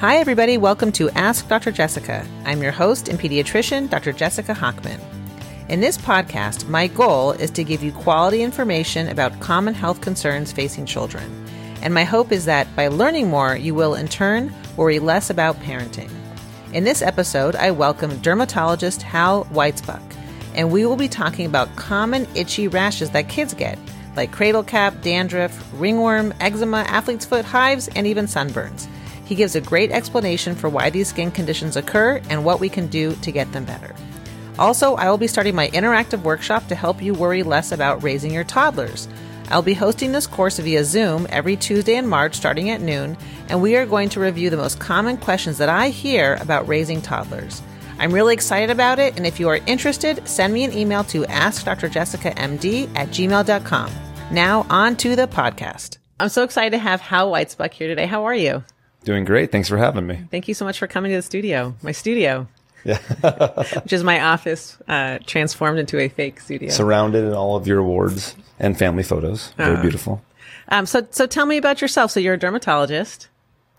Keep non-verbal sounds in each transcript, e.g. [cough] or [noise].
Hi, everybody. Welcome to Ask Dr. Jessica. I'm your host and pediatrician, Dr. Jessica Hochman. In this podcast, my goal is to give you quality information about common health concerns facing children. And my hope is that by learning more, you will in turn worry less about parenting. In this episode, I welcome dermatologist Hal Weitzbuch, and we will be talking about common itchy rashes that kids get, like cradle cap, dandruff, ringworm, eczema, athlete's foot, hives, and even sunburns. He gives a great explanation for why these skin conditions occur and what we can do to get them better. Also, I will be starting my interactive workshop to help you worry less about raising your toddlers. I'll be hosting this course via Zoom every Tuesday in March starting at noon, and we are going to review the most common questions that I hear about raising toddlers. I'm really excited about it, and if you are interested, send me an email to askdrjessicamd at gmail.com. Now, on to the podcast. I'm so excited to have Hal Weitzbuch here today. How are you? Doing great. Thanks for having me. Thank you so much for coming to the studio, my studio. Yeah. [laughs] which is my office uh, transformed into a fake studio. Surrounded in all of your awards and family photos. Very uh, beautiful. Um, so, so tell me about yourself. So you're a dermatologist.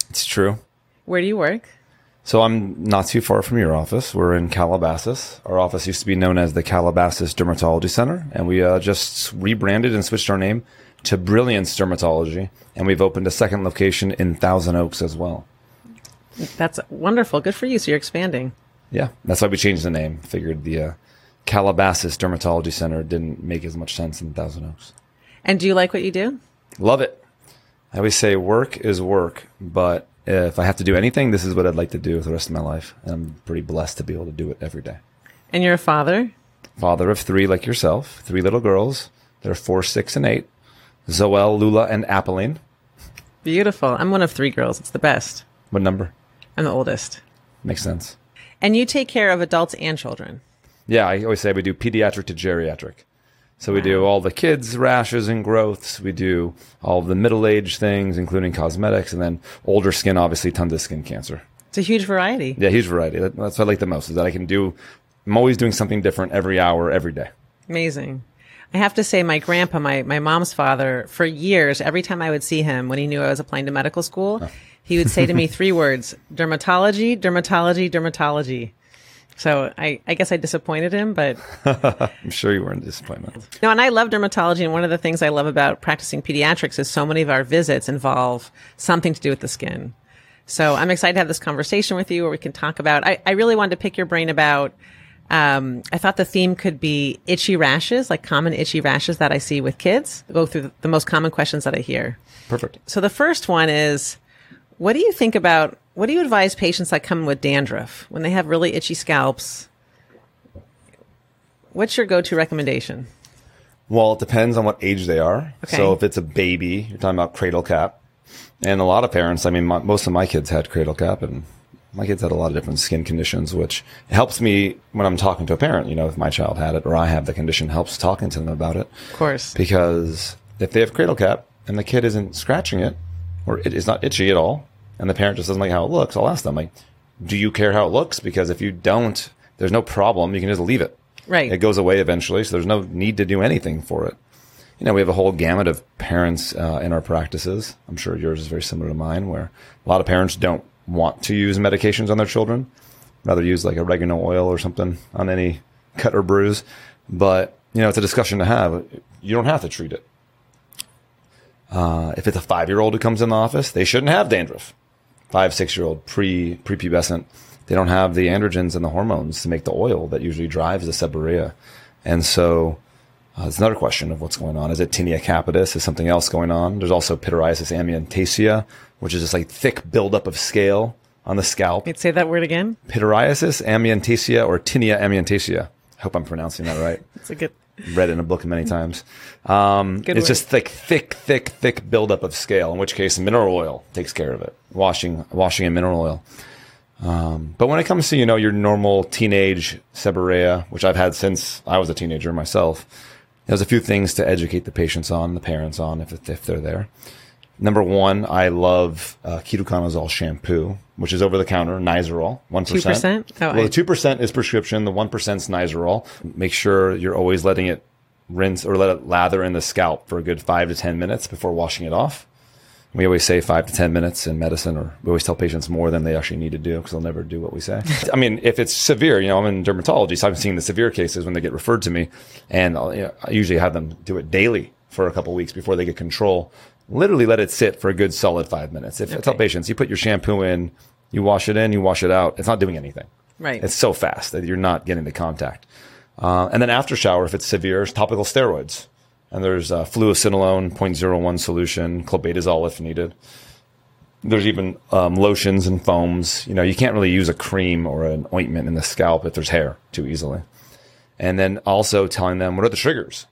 It's true. Where do you work? So I'm not too far from your office. We're in Calabasas. Our office used to be known as the Calabasas Dermatology Center, and we uh, just rebranded and switched our name to Brilliance Dermatology, and we've opened a second location in Thousand Oaks as well. That's wonderful. Good for you. So you're expanding. Yeah, that's why we changed the name. Figured the uh, Calabasas Dermatology Center didn't make as much sense in Thousand Oaks. And do you like what you do? Love it. I always say work is work, but if I have to do anything, this is what I'd like to do for the rest of my life. And I'm pretty blessed to be able to do it every day. And you're a father? Father of three, like yourself, three little girls. They're four, six, and eight. Zoel, Lula, and Apolline. Beautiful. I'm one of three girls. It's the best. What number? I'm the oldest. Makes sense. And you take care of adults and children. Yeah, I always say we do pediatric to geriatric. So we do all the kids' rashes and growths. We do all the middle age things, including cosmetics, and then older skin, obviously, tons of skin cancer. It's a huge variety. Yeah, huge variety. That's what I like the most is that I can do. I'm always doing something different every hour, every day. Amazing. I have to say, my grandpa, my, my mom's father, for years, every time I would see him when he knew I was applying to medical school, oh. he would say to me [laughs] three words dermatology, dermatology, dermatology. So I, I guess I disappointed him, but [laughs] I'm sure you were in disappointment. No, and I love dermatology. And one of the things I love about practicing pediatrics is so many of our visits involve something to do with the skin. So I'm excited to have this conversation with you where we can talk about, I, I really wanted to pick your brain about um, I thought the theme could be itchy rashes, like common itchy rashes that I see with kids. Go through the, most common questions that I hear. Perfect. So the first one is, what do you think about, what do you advise patients that come with dandruff when they have really itchy scalps? What's your go-to recommendation? Well, it depends on what age they are. Okay. So if it's a baby, you're talking about cradle cap. And a lot of parents, I mean, my, most of my kids had cradle cap and my kids had a lot of different skin conditions, which helps me when I'm talking to a parent. You know, if my child had it or I have the condition, helps talking to them about it. Of course. Because if they have cradle cap and the kid isn't scratching it or it is not itchy at all, and the parent just doesn't like how it looks, I'll ask them, like, do you care how it looks? Because if you don't, there's no problem. You can just leave it. Right. It goes away eventually. So there's no need to do anything for it. You know, we have a whole gamut of parents uh, in our practices. I'm sure yours is very similar to mine, where a lot of parents don't want to use medications on their children, rather use like oregano oil or something on any cut or bruise. But you know, it's a discussion to have. You don't have to treat it. Uh, if it's a five year old who comes in the office, they shouldn't have dandruff. Five, six year old pre prepubescent, they don't have the androgens and the hormones to make the oil that usually drives the seborrhea. And so uh, it's another question of what's going on. Is it tinea capitis? Is something else going on? There's also pityriasis amiantaceae, which is just like thick buildup of scale on the scalp. You'd say that word again? Pityriasis, amiantaceae, or tinea amiantaceae. I hope I'm pronouncing that right. [laughs] It's a good. Read it in a book many times. Um, it's word. just thick, thick, thick, thick buildup of scale. In which case, mineral oil takes care of it. Washing, washing in mineral oil. Um, but when it comes to you know your normal teenage seborrhea, which I've had since I was a teenager myself, there's a few things to educate the patients on, the parents on, if if they're there. Number one, I love uh, ketoconazole shampoo, which is over the counter, Nizoral, 1%. 2%? Oh, well, I... the 2% is prescription, the 1% is Nizoral. Make sure you're always letting it rinse or let it lather in the scalp for a good five to 10 minutes before washing it off. We always say five to 10 minutes in medicine, or we always tell patients more than they actually need to do because they'll never do what we say. [laughs] I mean, if it's severe, you know, I'm in dermatology, so I'm seeing the severe cases when they get referred to me, and I'll, you know, I usually have them do it daily for a couple weeks before they get control. Literally let it sit for a good solid five minutes. If I tell patients, you put your shampoo in, you wash it in, you wash it out, it's not doing anything. Right. It's so fast that you're not getting the contact. Uh, and then after shower, if it's severe, it's topical steroids. And there's uh, fluocinolone 0.01 solution, clobetasol if needed. There's even um, lotions and foams. You know, you can't really use a cream or an ointment in the scalp if there's hair too easily. And then also telling them what are the triggers.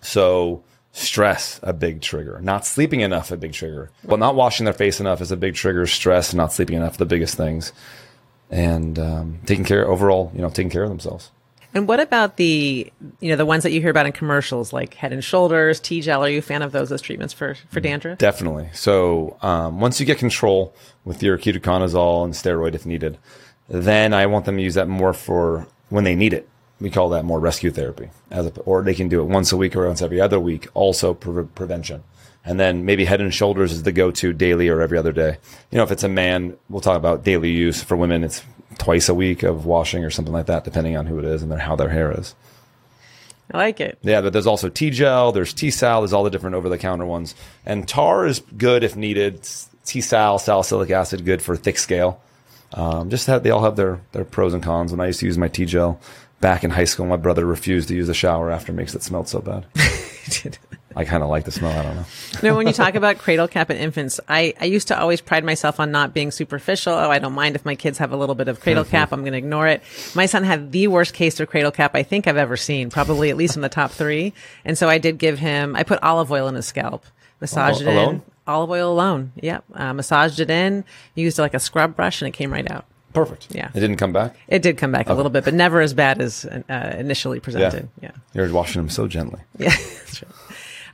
So stress, a big trigger. Not sleeping enough, a big trigger. Well, not washing their face enough is a big trigger. Stress, not sleeping enough, the biggest things. And um, taking care overall, you know, taking care of themselves. And what about the, you know, the ones that you hear about in commercials, like Head and Shoulders, T-gel? Are you a fan of those as treatments for for dandruff? Definitely. So um, once you get control with your ketoconazole and steroid if needed, then I want them to use that more for when they need it. We call that more rescue therapy, as a, or they can do it once a week or once every other week. Also pre- prevention, and then maybe Head and Shoulders is the go-to daily or every other day. You know, if it's a man, we'll talk about daily use. For women, it's twice a week of washing or something like that, depending on who it is and their, how their hair is. I like it. Yeah, but there's also T gel, there's T sal, there's all the different over the counter ones. And tar is good if needed. T sal, salicylic acid, good for thick scale. Um, just have, they all have their, their pros and cons. When I used to use my T gel back in high school, my brother refused to use the shower after it makes it smell so bad. [laughs] I kind of like the smell. I don't know. [laughs] No, when you talk about cradle cap in infants, I, I used to always pride myself on not being superficial. Oh, I don't mind if my kids have a little bit of cradle cap. I'm going to ignore it. My son had the worst case of cradle cap I think I've ever seen, probably at least in the top three. And so I did give him, I put olive oil in his scalp, massaged it Alone? in. Olive oil alone. Yep. Uh, massaged it in, used like a scrub brush and it came right out. Perfect. Yeah. It didn't come back. It did come back a little bit, but never as bad as uh, initially presented. Yeah. You're washing them so gently. [laughs] Yeah.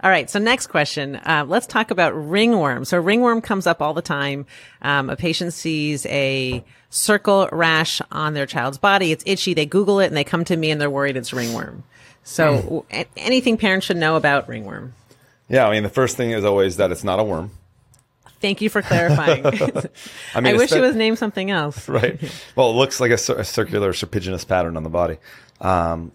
All right. So next question. Uh, let's talk about ringworm. So ringworm comes up all the time. Um, a patient sees a circle rash on their child's body. It's itchy. They Google it and they come to me and they're worried it's ringworm. So a- anything parents should know about ringworm. Yeah, I mean, the first thing is always that it's not a worm. Thank you for clarifying. [laughs] [laughs] I mean, I wish espe- it was named something else. [laughs] right. Well, it looks like a, a circular serpiginous pattern on the body. Um,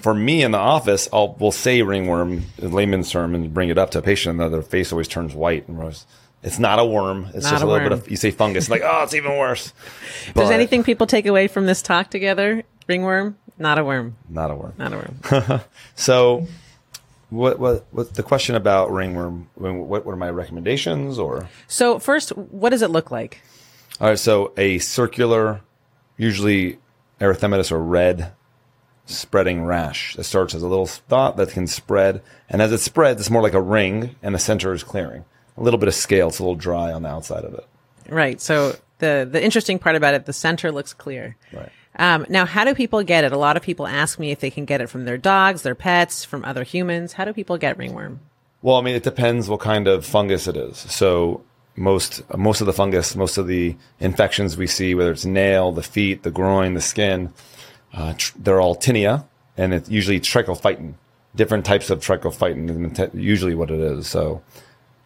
for me in the office, I'll we'll say ringworm, uh, layman's term, and bring it up to a patient, and their face always turns white. And we're always, it's not a worm. It's Not just a a little bit of you say fungus, like oh, it's even worse. [laughs] If there's anything people take away from this talk together, ringworm, not a worm, not a worm. not a worm. [laughs] So, what what what the question about ringworm? What what are my recommendations or? so first, what does it look like? All right, so a circular, usually erythematous or red, spreading rash that starts as a little dot that can spread, and as it spreads, it's more like a ring, and the center is clearing. A little bit of scale, it's a little dry on the outside of it. Right. So the the interesting part about it, the center looks clear. Right. Um, now, how do people get it? A lot of people ask me if they can get it from their dogs, their pets, from other humans. How do people get ringworm? Well, I mean, it depends what kind of fungus it is. So most most of the fungus, most of the infections we see, whether it's nail, the feet, the groin, the skin, uh, tr- they're all tinea, and it's usually trichophyton. Different types of trichophyton, is usually what it is. So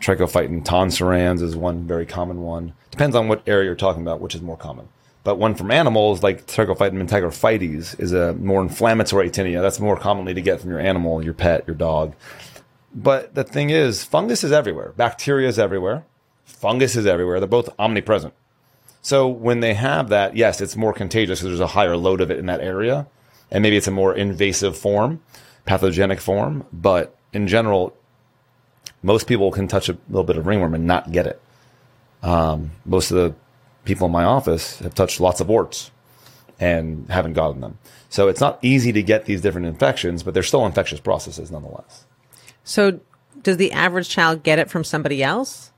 trichophyton tonsurans is one very common one. Depends on what area you're talking about, which is more common. But one from animals, like Trichophyton mentagrophytes, is a more inflammatory tinea. That's more commonly to get from your animal, your pet, your dog. But the thing is, fungus is everywhere. Bacteria is everywhere. Fungus is everywhere. They're both omnipresent. So when they have that, yes, it's more contagious because there's a higher load of it in that area. And maybe it's a more invasive form, pathogenic form. But in general, most people can touch a little bit of ringworm and not get it. Um, most of the people in my office have touched lots of warts and haven't gotten them. So it's not easy to get these different infections, but they're still infectious processes nonetheless. So, does the average child get it from somebody else?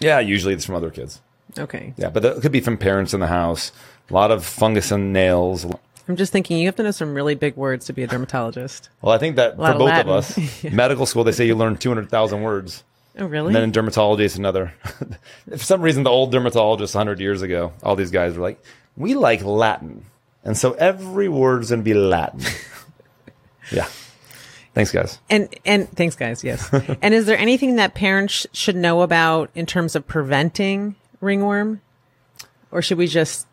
Yeah, usually it's from other kids. Okay. Yeah, but it could be from parents in the house. A lot of fungus and nails. I'm just thinking you have to know some really big words to be a dermatologist. Well, I think that for of both Latin. of us, [laughs] medical school, they say you learn 200,000 words. Oh, really? And then in dermatology, it's another. [laughs] for some reason, the old dermatologists 100 years ago, all these guys were like, we like Latin. And so every word's going to be Latin. [laughs] yeah. Thanks, guys. And and thanks, guys. Yes. and is there anything that parents should know about in terms of preventing ringworm, or should we just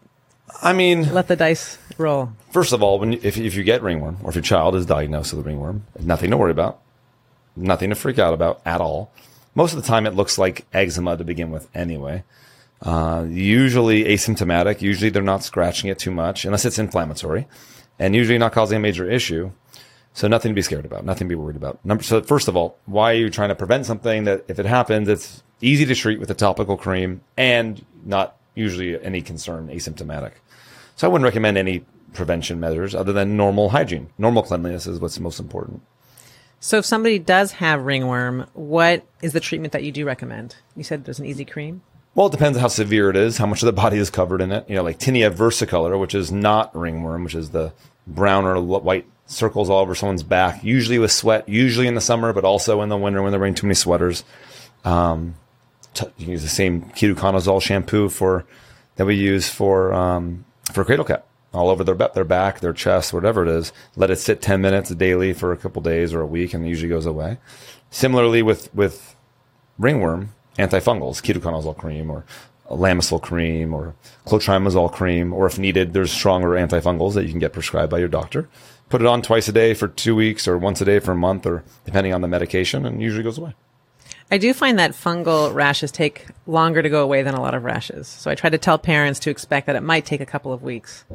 I mean, let the dice roll? First of all, when you, if, if you get ringworm or if your child is diagnosed with ringworm, nothing to worry about, nothing to freak out about at all. Most of the time, it looks like eczema to begin with, anyway. Uh, usually asymptomatic. Usually they're not scratching it too much, unless it's inflammatory, and usually not causing a major issue. So nothing to be scared about, nothing to be worried about. Number, so first of all, why are you trying to prevent something that if it happens, it's easy to treat with a topical cream and not usually any concern asymptomatic. So I wouldn't recommend any prevention measures other than normal hygiene. Normal cleanliness is what's most important. So if somebody does have ringworm, what is the treatment that you do recommend? You said there's an easy cream. Well, it depends on how severe it is, how much of the body is covered in it. You know, like tinea versicolor, which is not ringworm, which is the brown or white circles all over someone's back, usually with sweat, usually in the summer, but also in the winter when they're wearing too many sweaters. Um, t- use the same ketoconazole shampoo for that we use for um, for cradle cap all over their their back, their chest, whatever it is. Let it sit ten minutes daily for a couple days or a week, and it usually goes away. Similarly, with with ringworm, antifungals, ketoconazole cream or Lamisil cream or clotrimazole cream, or if needed, there's stronger antifungals that you can get prescribed by your doctor. Put it on twice a day for two weeks or once a day for a month or depending on the medication and usually goes away. I do find that fungal rashes take longer to go away than a lot of rashes. So I try to tell parents to expect that it might take a couple of weeks.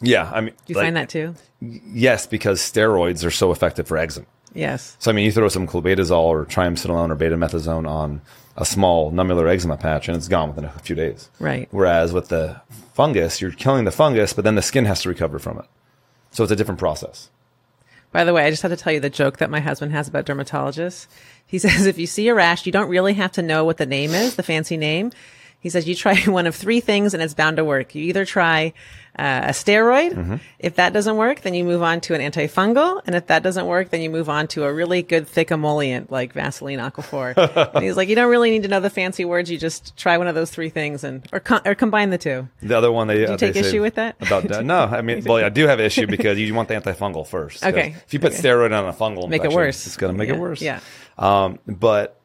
Yeah, I mean, do you like, find that too? Yes, because steroids are so effective for eczema. Yes. So I mean, you throw some clobetasol or triamcinolone or betamethasone on a small nummular eczema patch, and it's gone within a few days. Right. Whereas with the fungus, you're killing the fungus, but then the skin has to recover from it. So it's a different process. By the way, I just had to tell you the joke that my husband has about dermatologists. He [laughs] says if you see a rash, you don't really have to know what the name is, the fancy name. He says you try [laughs] one of three things and it's bound to work. You either try uh, a steroid. Mm-hmm. If that doesn't work, then you move on to an antifungal. And if that doesn't work, then you move on to a really good thick emollient like Vaseline Aquaphor. [laughs] and he's like, you don't really need to know the fancy words. You just try one of those three things and or, com- or combine the two. The other one, they, you uh, take they issue with that? About? [laughs] No, I mean, well, I do have issue because you want the antifungal first. Okay. If you put okay. steroid on a fungal, make it worse. It's going to make yeah. it worse. Yeah. Um, but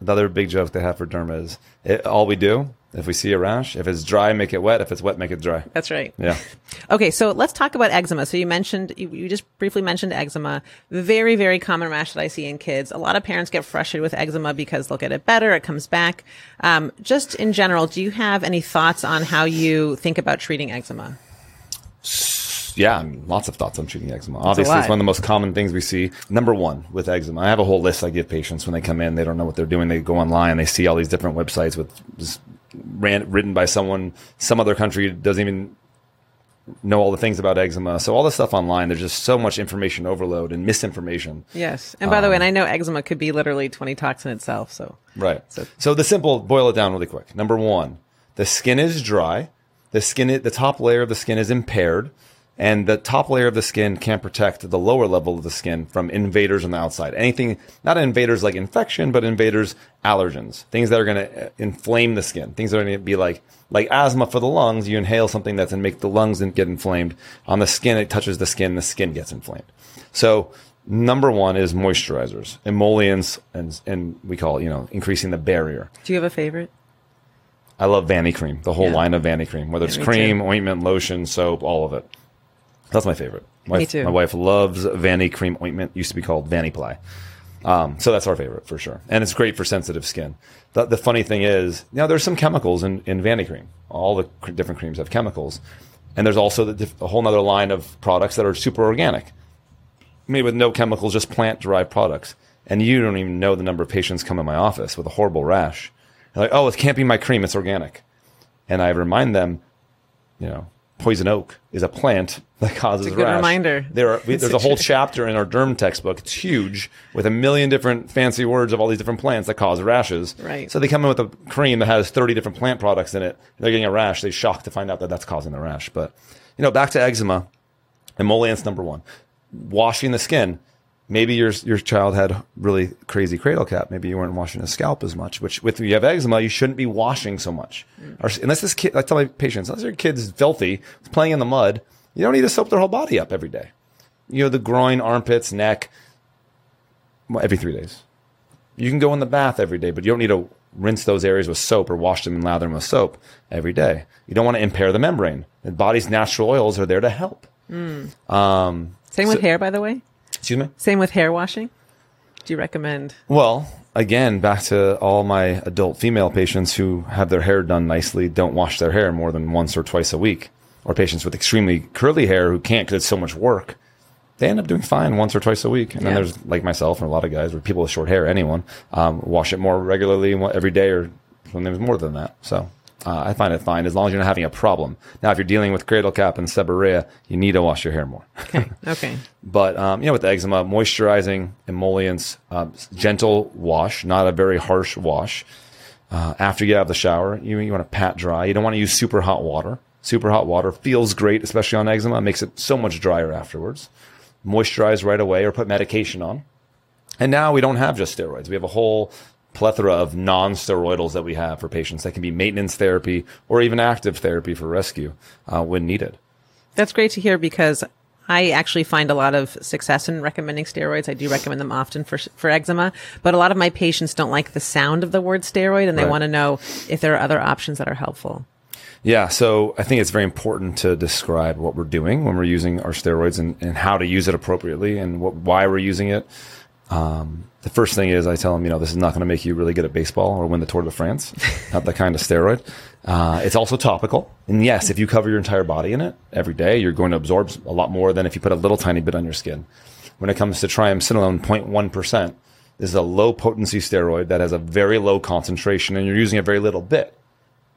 another big joke they have for derma is it, all we do if we see a rash, if it's dry, make it wet. If it's wet, make it dry. That's right. Yeah. [laughs] okay, so let's talk about eczema. So you mentioned, you, you, just briefly mentioned eczema. Very, very common rash that I see in kids. A lot of parents get frustrated with eczema because they'll get it better, it comes back. Um, just in general, do you have any thoughts on how you think about treating eczema? Yeah, I mean, lots of thoughts on treating eczema. Obviously, it's one of the most common things we see. Number one with eczema, I have a whole list I give patients when they come in. They don't know what they're doing. They go online, they see all these different websites with ran, written by someone some other country doesn't even know all the things about eczema. So all the stuff online, there's just so much information overload and misinformation. Yes. And by um, the way, and I know eczema could be literally 20 talks in itself. So right. So, so the simple, boil it down really quick. Number one, the skin is dry. The skin, the top layer of the skin is impaired and the top layer of the skin can protect the lower level of the skin from invaders on the outside. Anything, not invaders like infection, but invaders, allergens, things that are going to uh, inflame the skin, things that are going to be like, like asthma for the lungs. You inhale something that's going to make the lungs get inflamed. On the skin, it touches the skin, the skin gets inflamed. So number one is moisturizers, emollients, and, and we call it, you know, increasing the barrier. Do you have a favorite? I love Vanicream, the whole yeah. line of Vanicream, whether it's cream, too. ointment, lotion, soap, all of it. That's my favorite. My, Me too. My wife loves Vanicream ointment. Used to be called Vaniply. Um, so that's our favorite for sure, and it's great for sensitive skin. The, the funny thing is, you know, there's some chemicals in in Vanicream. All the cr- different creams have chemicals, and there's also the, a whole other line of products that are super organic, made with no chemicals, just plant derived products. And you don't even know the number of patients come in my office with a horrible rash. They're like, oh, it can't be my cream; it's organic. And I remind them, you know, poison oak is a plant that causes it's a good rash. reminder. There are, there's a whole [laughs] chapter in our derm textbook. It's huge with a million different fancy words of all these different plants that cause rashes. Right. So they come in with a cream that has 30 different plant products in it. They're getting a rash. They're shocked to find out that that's causing the rash. But, you know, back to eczema, emollients number one. Washing the skin maybe your your child had really crazy cradle cap. Maybe you weren't washing his scalp as much. Which, with you have eczema, you shouldn't be washing so much. Mm. Or, unless this kid, I tell my patients, unless your kid's filthy, playing in the mud, you don't need to soap their whole body up every day. You know, the groin, armpits, neck, well, every three days. You can go in the bath every day, but you don't need to rinse those areas with soap or wash them and lather them with soap every day. You don't want to impair the membrane. The body's natural oils are there to help. Um, Same with So- hair, by the way. Excuse me? Same with hair washing. Do you recommend? Well, again, back to all my adult female patients who have their hair done nicely, don't wash their hair more than once or twice a week, or patients with extremely curly hair who can't because it's so much work. They end up doing fine once or twice a week. And then Yeah. there's like myself and a lot of guys or people with short hair, anyone, um, wash it more regularly every day or sometimes more than that. So uh, I find it fine as long as you're not having a problem. Now, if you're dealing with cradle cap and seborrhea, you need to wash your hair more. Okay. [laughs] Okay. But um, you know, with the eczema, moisturizing emollients, um, gentle wash, not a very harsh wash. Uh, after you get out of the shower, you, you want to pat dry. You don't want to use super hot water. Super hot water feels great, especially on eczema. It makes it so much drier afterwards. Moisturize right away or put medication on. And now we don't have just steroids. We have a whole plethora of non-steroidals that we have for patients that can be maintenance therapy or even active therapy for rescue uh, when needed. That's great to hear because I actually find a lot of success in recommending steroids. I do recommend them often for for eczema, but a lot of my patients don't like the sound of the word steroid and they Right. want to know if there are other options that are helpful. Yeah, so I think it's very important to describe what we're doing when we're using our steroids and, and how to use it appropriately and what, why we're using it. Um, the first thing is I tell them, you know, this is not going to make you really good at baseball or win the Tour de France. [laughs] not that kind of steroid. Uh, it's also topical. And yes, if you cover your entire body in it every day, you're going to absorb a lot more than if you put a little tiny bit on your skin. When it comes to triamcinolone, 0.1%, this is a low potency steroid that has a very low concentration and you're using a very little bit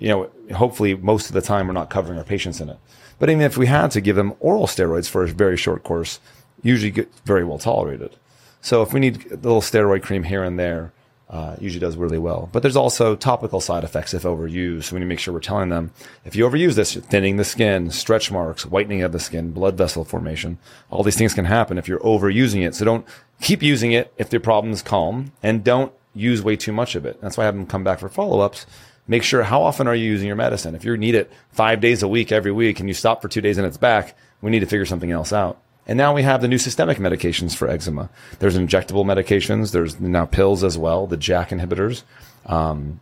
you know, hopefully most of the time we're not covering our patients in it. But even if we had to give them oral steroids for a very short course, usually get very well tolerated. So if we need a little steroid cream here and there, uh, usually does really well. But there's also topical side effects if overused. So we need to make sure we're telling them if you overuse this, thinning the skin, stretch marks, whitening of the skin, blood vessel formation. All these things can happen if you're overusing it. So don't keep using it if the problem's calm and don't use way too much of it. That's why I have them come back for follow ups. Make sure how often are you using your medicine? If you need it five days a week every week and you stop for two days and it's back, we need to figure something else out. And now we have the new systemic medications for eczema. There's injectable medications. There's now pills as well, the JAK inhibitors. Um,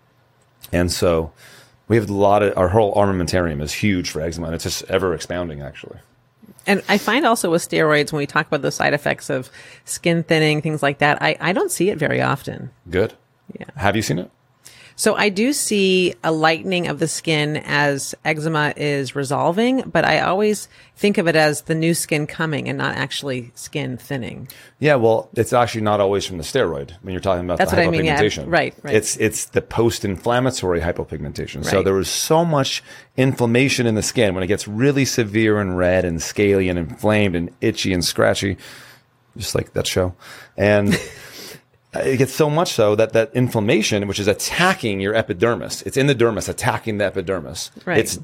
and so we have a lot of, our whole armamentarium is huge for eczema and it's just ever expounding actually. And I find also with steroids, when we talk about the side effects of skin thinning, things like that, I, I don't see it very often. Good. Yeah. Have you seen it? So I do see a lightening of the skin as eczema is resolving, but I always think of it as the new skin coming and not actually skin thinning. Yeah, well, it's actually not always from the steroid when you're talking about That's the what I mean, yeah. hypopigmentation. Right, right. It's it's the post-inflammatory hypopigmentation. So Right. there was so much inflammation in the skin when it gets really severe and red and scaly and inflamed and itchy and scratchy, just like that show. And [laughs] it gets so much so that that inflammation, which is attacking your epidermis, it's in the dermis, attacking the epidermis. Right. It's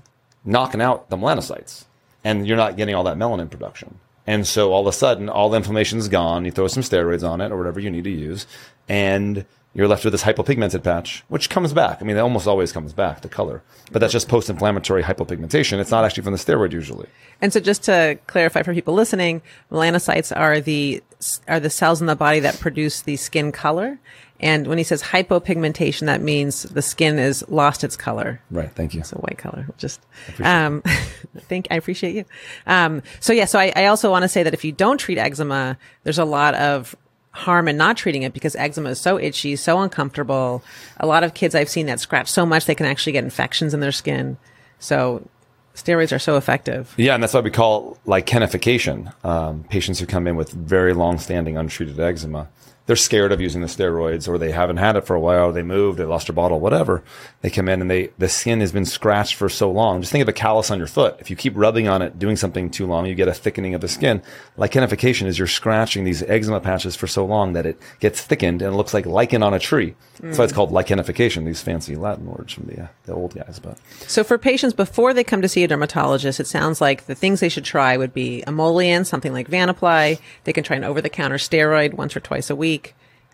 knocking out the melanocytes, and you're not getting all that melanin production. And so all of a sudden, all the inflammation is gone. You throw some steroids on it or whatever you need to use, and you're left with this hypopigmented patch, which comes back. I mean, it almost always comes back, the color. But that's just post-inflammatory hypopigmentation. It's not actually from the steroid usually. And so just to clarify for people listening, melanocytes are the are the cells in the body that produce the skin color. And when he says hypopigmentation, that means the skin is lost its color. Right. Thank you. So white color, just, um, [laughs] think I appreciate you. Um, so yeah, so I, I also want to say that if you don't treat eczema, there's a lot of harm in not treating it because eczema is so itchy, so uncomfortable. A lot of kids I've seen that scratch so much they can actually get infections in their skin. So steroids are so effective. Yeah, and that's why we call lichenification. Um, patients who come in with very long-standing untreated eczema, they're scared of using the steroids, or they haven't had it for a while. They moved, they lost their bottle, whatever. They come in and they the skin has been scratched for so long. Just think of a callus on your foot. If you keep rubbing on it, doing something too long, you get a thickening of the skin. Lichenification is you're scratching these eczema patches for so long that it gets thickened and it looks like lichen on a tree. That's why it's called lichenification. These fancy Latin words from the uh, the old guys, but. So for patients before they come to see a dermatologist, it sounds like the things they should try would be emollient, something like Vaniply. They can try an over-the-counter steroid once or twice a week.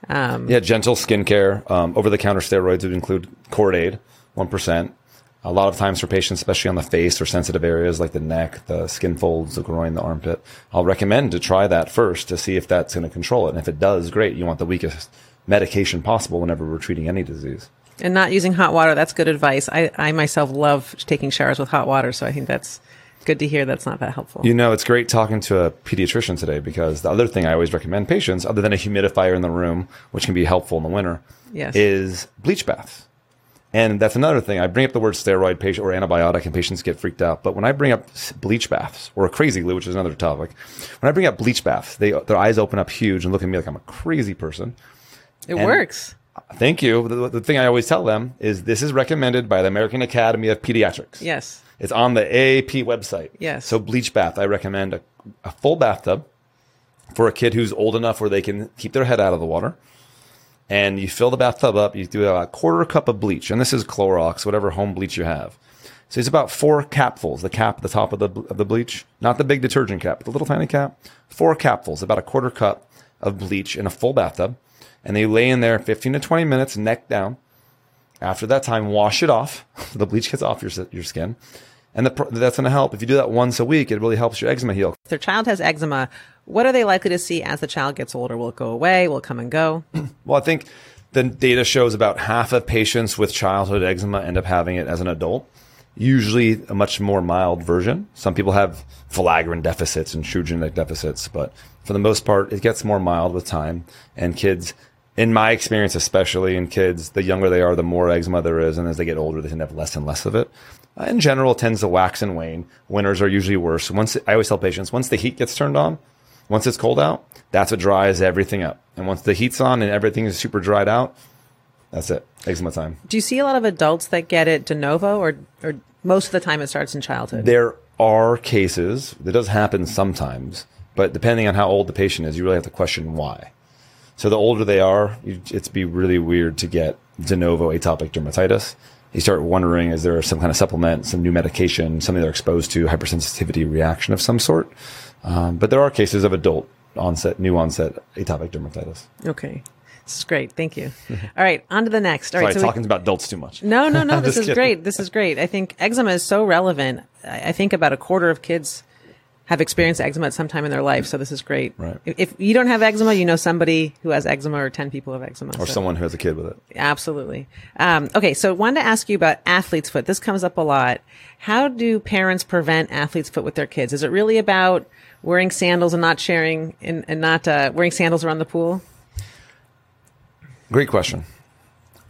Um, Yeah, gentle skincare. Um, over the counter steroids would include Cortaid, 1%. A lot of times for patients, especially on the face or sensitive areas like the neck, the skin folds, the groin, the armpit, I'll recommend to try that first to see if that's going to control it. And if it does, great. You want the weakest medication possible whenever we're treating any disease. And not using hot water, that's good advice. I, I myself love taking showers with hot water, so I think that's good to hear that's not that helpful. You know, it's great talking to a pediatrician today because the other thing I always recommend patients, other than a humidifier in the room, which can be helpful in the winter, Yes. is bleach baths. And that's another thing. I bring up the word steroid patient or antibiotic, and patients get freaked out. But when I bring up bleach baths or crazy glue, which is another topic, when I bring up bleach baths, they their eyes open up huge and look at me like I'm a crazy person. it and- works. Thank you. The, the thing I always tell them is this is recommended by the American Academy of Pediatrics. Yes. It's on the AAP website. Yes. So bleach bath, I recommend a, a full bathtub for a kid who's old enough where they can keep their head out of the water. And you fill the bathtub up. You do a quarter cup of bleach, and this is Clorox, whatever home bleach you have. So it's about four capfuls. The cap at the top of the of the bleach, not the big detergent cap, but the little tiny cap. Four capfuls, about a quarter cup of bleach in a full bathtub, and they lay in there 15 to 20 minutes, neck down. After that time, wash it off. [laughs] the bleach gets off your your skin, and the, that's going to help. If you do that once a week, it really helps your eczema heal. If their child has eczema, what are they likely to see as the child gets older? Will it go away? Will it come and go? [clears throat] Well, I think the data shows about half of patients with childhood eczema end up having it as an adult. Usually a much more mild version. Some people have filaggrin deficits and genetic deficits, but for the most part, it gets more mild with time. And kids, in my experience, especially in kids, the younger they are, the more eczema there is. And as they get older, they tend to have less and less of it. Uh, in general, it tends to wax and wane. Winters are usually worse. Once I always tell patients, once the heat gets turned on, once it's cold out, that's what dries everything up. And once the heat's on and everything is super dried out, that's it. Eczema time. Do you see a lot of adults that get it de novo, or or most of the time it starts in childhood? There are cases, that does happen sometimes, but depending on how old the patient is, you really have to question why. So the older they are, you, it's be really weird to get de novo atopic dermatitis. You start wondering, is there some kind of supplement, some new medication, something they're exposed to, hypersensitivity reaction of some sort? Um, but there are cases of adult onset, new onset atopic dermatitis. Okay, this is great. Thank you. [laughs] All right, on to the next. All Sorry, right, so we- talking about adults too much. No, no, no. [laughs] this is kidding. great. This is great. I think eczema is so relevant. I I think about a quarter of kids have experienced eczema at some time in their life. So this is great. Right. If, if you don't have eczema, you know somebody who has eczema or 10 people have eczema. Or So- someone who has a kid with it. Absolutely. Um, okay. So wanted to ask you about athlete's foot. This comes up a lot. How do parents prevent athlete's foot with their kids? Is it really about wearing sandals and not sharing and, and not uh, wearing sandals around the pool? Great question.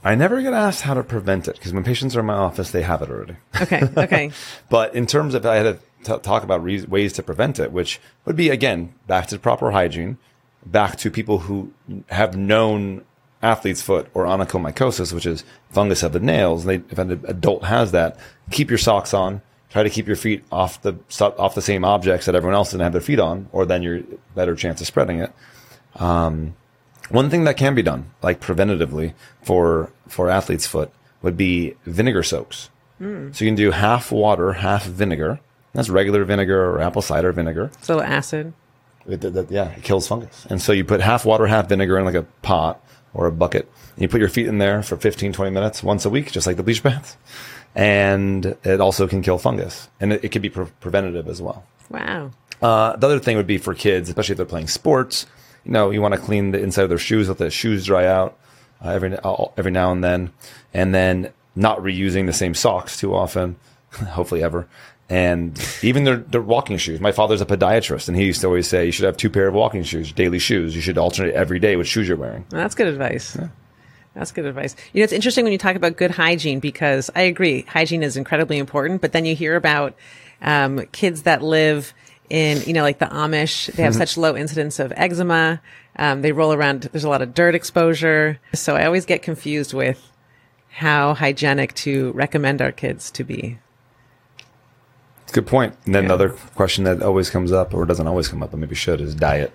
I never get asked how to prevent it because when patients are in my office, they have it already. Okay. Okay. [laughs] But in terms of, I had t- talk about ways to prevent it, which would be again back to proper hygiene, back to people who have known athlete's foot or onychomycosis, which is fungus of the nails. They, if an adult has that, keep your socks on. Try to keep your feet off the off the same objects that everyone else didn't have their feet on, or then you're better chance of spreading it. Um, one thing that can be done, like preventatively for for athlete's foot, would be vinegar soaks. Hmm. So you can do half water, half vinegar. That's regular vinegar or apple cider vinegar. So acid. It, that- that- yeah, it kills fungus. And so you put half water, half vinegar in like a pot or a bucket. And you put your feet in there for 15, 20 minutes once a week, just like the bleach baths. And it also can kill fungus. And it, it can be pre- preventative as well. Wow. Uh, the other thing would be for kids, especially if they're playing sports. You know, you want to clean the inside of their shoes, let the shoes dry out uh, every uh, every now and then, and then not reusing the same socks too often, [laughs] hopefully ever. And even their, their walking shoes. My father's a podiatrist, and he used to always say you should have two pair of walking shoes, daily shoes. You should alternate every day which shoes you're wearing. Well, that's good advice. That's good advice. You know, it's interesting when you talk about good hygiene because I agree, hygiene is incredibly important. But then you hear about um, kids that live in, you know, like the Amish. They have such low incidence of eczema. Um, they roll around. There's a lot of dirt exposure. So I always get confused with how hygienic to recommend our kids to be. Good point. And then Yeah. another question that always comes up, or doesn't always come up, but maybe should, is diet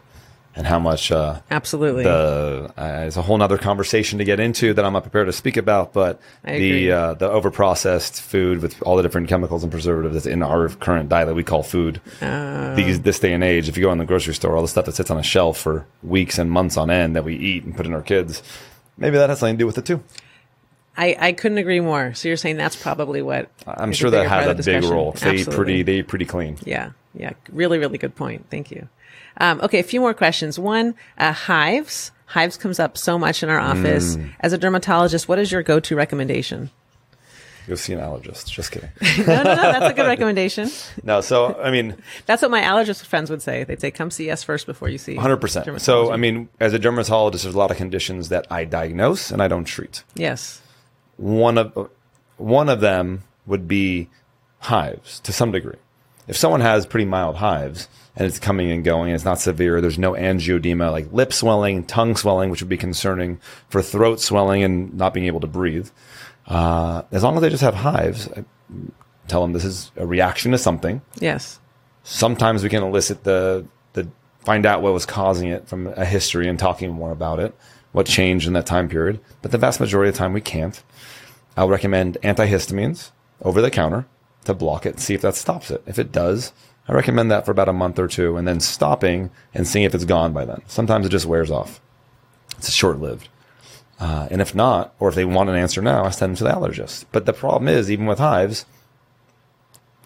and how much uh, Absolutely. the uh, it's a whole nother conversation to get into that I'm not prepared to speak about. But the uh, the over processed food with all the different chemicals and preservatives that's in our current diet that we call food. Oh. These this day and age, if you go in the grocery store, all the stuff that sits on a shelf for weeks and months on end that we eat and put in our kids, maybe that has something to do with it too. I, I couldn't agree more. So you're saying that's probably what I'm sure that has a big role. They pretty they pretty clean. Yeah, yeah, really, really good point. Thank you. Um, okay, a few more questions. One, uh, hives. Hives comes up so much in our office. Mm. As a dermatologist, what is your go-to recommendation? Go see an allergist. Just kidding. [laughs] no, no, no, that's a good [laughs] recommendation. no, so I mean, That's what my allergist friends would say. They'd say, "Come see us first before you see." hundred percent. So. I mean, as a dermatologist, there's a lot of conditions that I diagnose and I don't treat. yes, One of one of them would be hives to some degree. If someone has pretty mild hives and it's coming and going, and it's not severe, there's no angioedema like lip swelling, tongue swelling, which would be concerning for throat swelling and not being able to breathe. Uh, as long as they just have hives, I tell them this is a reaction to something. yes, Sometimes we can elicit the the find out what was causing it from a history and talking more about it, what changed in that time period. But the vast majority of the time we can't. I'll recommend antihistamines over the counter to block it and see if that stops it. If it does, I recommend that for about a month or two and then stopping and seeing if it's gone by then. Sometimes it just wears off. It's short lived. Uh, and if not, or if they want an answer now, I send them to the allergist. But the problem is, even with hives,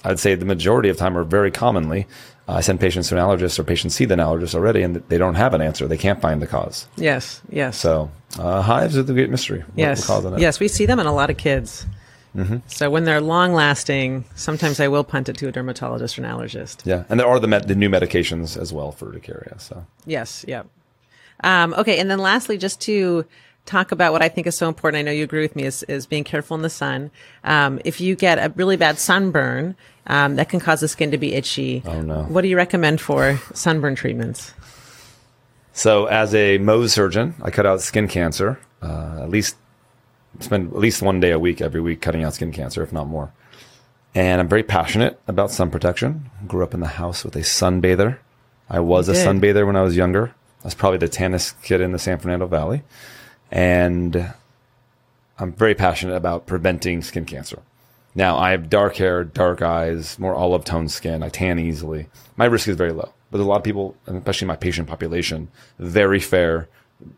I'd say the majority of time or very commonly, I send patients to an allergist or patients see the allergist already and they don't have an answer. They can't find the cause. yes, yes. So uh, hives are the great mystery. Yes. it. Yes, we see them in a lot of kids. Mm-hmm. So when they're long lasting, sometimes I will punt it to a dermatologist or an allergist. Yeah, and there are the med- the new medications as well for urticaria. So Yes, yep. Um, okay, and then lastly, just to talk about what I think is so important, I know you agree with me, is, is being careful in the sun. Um, if you get a really bad sunburn, um, that can cause the skin to be itchy. Oh, no. What do you recommend for sunburn treatments? So, as a Mohs surgeon, I cut out skin cancer. Uh, at least spend at least one day a week every week cutting out skin cancer, if not more. And I'm very passionate about sun protection. Grew up in the house with a sunbather. I was a sunbather when I was younger. I was probably the tannest kid in the San Fernando Valley, and I'm very passionate about preventing skin cancer. Now, I have dark hair, dark eyes, more olive toned skin. I tan easily. My risk is very low. But a lot of people, especially my patient population, very fair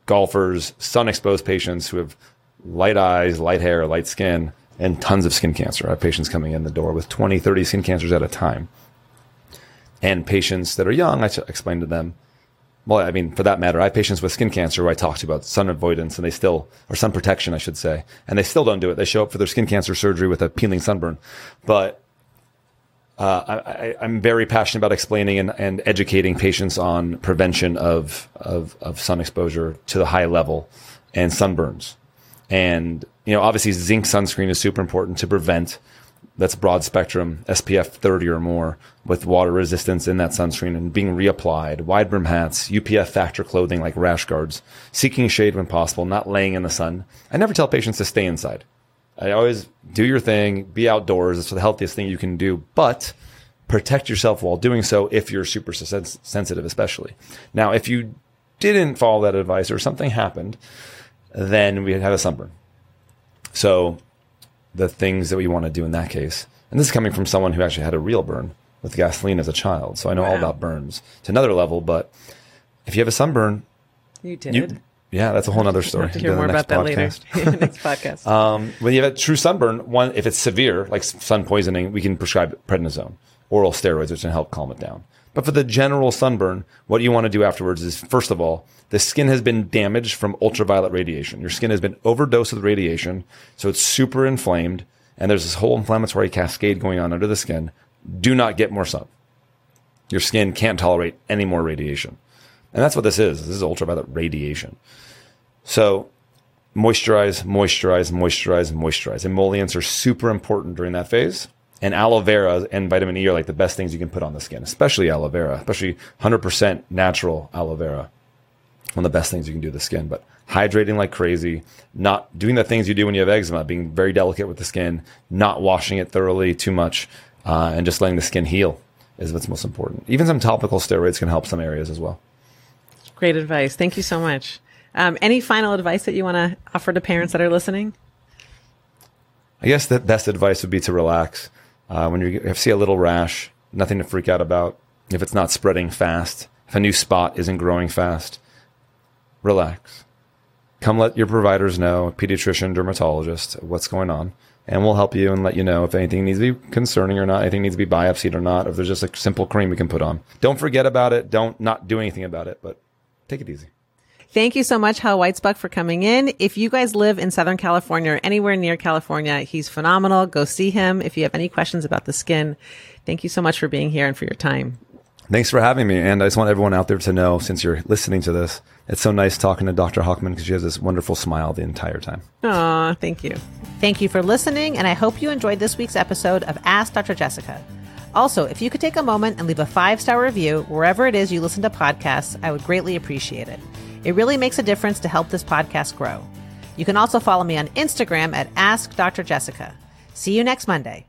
golfers, sun exposed patients who have light eyes, light hair, light skin, and tons of skin cancer. I have patients coming in the door with 20, 30 skin cancers at a time. And patients that are young, I explain to them, well, I mean, for that matter, I have patients with skin cancer who I talk to about sun avoidance and they still, or sun protection, I should say, and they still don't do it. They show up for their skin cancer surgery with a peeling sunburn. But uh, I, I'm very passionate about explaining and, and educating patients on prevention of, of, of sun exposure to the high level and sunburns. And, you know, obviously zinc sunscreen is super important to prevent that's broad spectrum, SPF 30 or more with water resistance in that sunscreen and being reapplied, wide brim hats, UPF factor clothing like rash guards, seeking shade when possible, not laying in the sun. I never tell patients to stay inside. I always do your thing, be outdoors. It's the healthiest thing you can do, but protect yourself while doing so if you're super sens- sensitive, especially. Now, if you didn't follow that advice or something happened, then we have a sunburn. So the things that we want to do in that case. And this is coming from someone who actually had a real burn with gasoline as a child. So I know all about burns to another level. But if you have a sunburn, You did. you, yeah, that's a whole other story. To hear more about that later. [laughs] Next podcast. Um, when you have a true sunburn, one if it's severe, like sun poisoning, we can prescribe prednisone, oral steroids, which can help calm it down. But for the general sunburn, what you want to do afterwards is, first of all, the skin has been damaged from ultraviolet radiation. Your skin has been overdosed with radiation, so it's super inflamed, and there's this whole inflammatory cascade going on under the skin. Do not get more sun. Your skin can't tolerate any more radiation. And that's what this is. This is ultraviolet radiation. So moisturize, moisturize, moisturize, moisturize. Emollients are super important during that phase. And aloe vera and vitamin E are like the best things you can put on the skin, especially aloe vera, especially 100% natural aloe vera. One of the best things you can do to the skin. But hydrating like crazy, not doing the things you do when you have eczema, being very delicate with the skin, not washing it thoroughly too much, uh, and just letting the skin heal is what's most important. Even some topical steroids can help some areas as well. Great advice. Thank you so much. Um, any final advice that you want to offer to parents that are listening? I guess the best advice would be to relax. Uh, when you see a little rash, nothing to freak out about. If it's not spreading fast, if a new spot isn't growing fast, relax. come let your providers know, pediatrician, dermatologist, what's going on. And we'll help you and let you know if anything needs to be concerning or not, anything needs to be biopsied or not, if there's just a simple cream we can put on. Don't forget about it. Don't not do anything about it, but take it easy. Thank you so much, Hal Weitzbuch, for coming in. If you guys live in Southern California or anywhere near California, he's phenomenal. Go see him if you have any questions about the skin. Thank you so much for being here and for your time. Thanks for having me. And I just want everyone out there to know, since you're listening to this, it's so nice talking to Dr. Hochman because she has this wonderful smile the entire time. Aw, thank you. Thank you for listening, and I hope you enjoyed this week's episode of Ask Dr. Jessica. Also, if you could take a moment and leave a five star review wherever it is you listen to podcasts, I would greatly appreciate it. It really makes a difference to help this podcast grow. You can also follow me on Instagram at Ask Dr. Jessica. See you next Monday.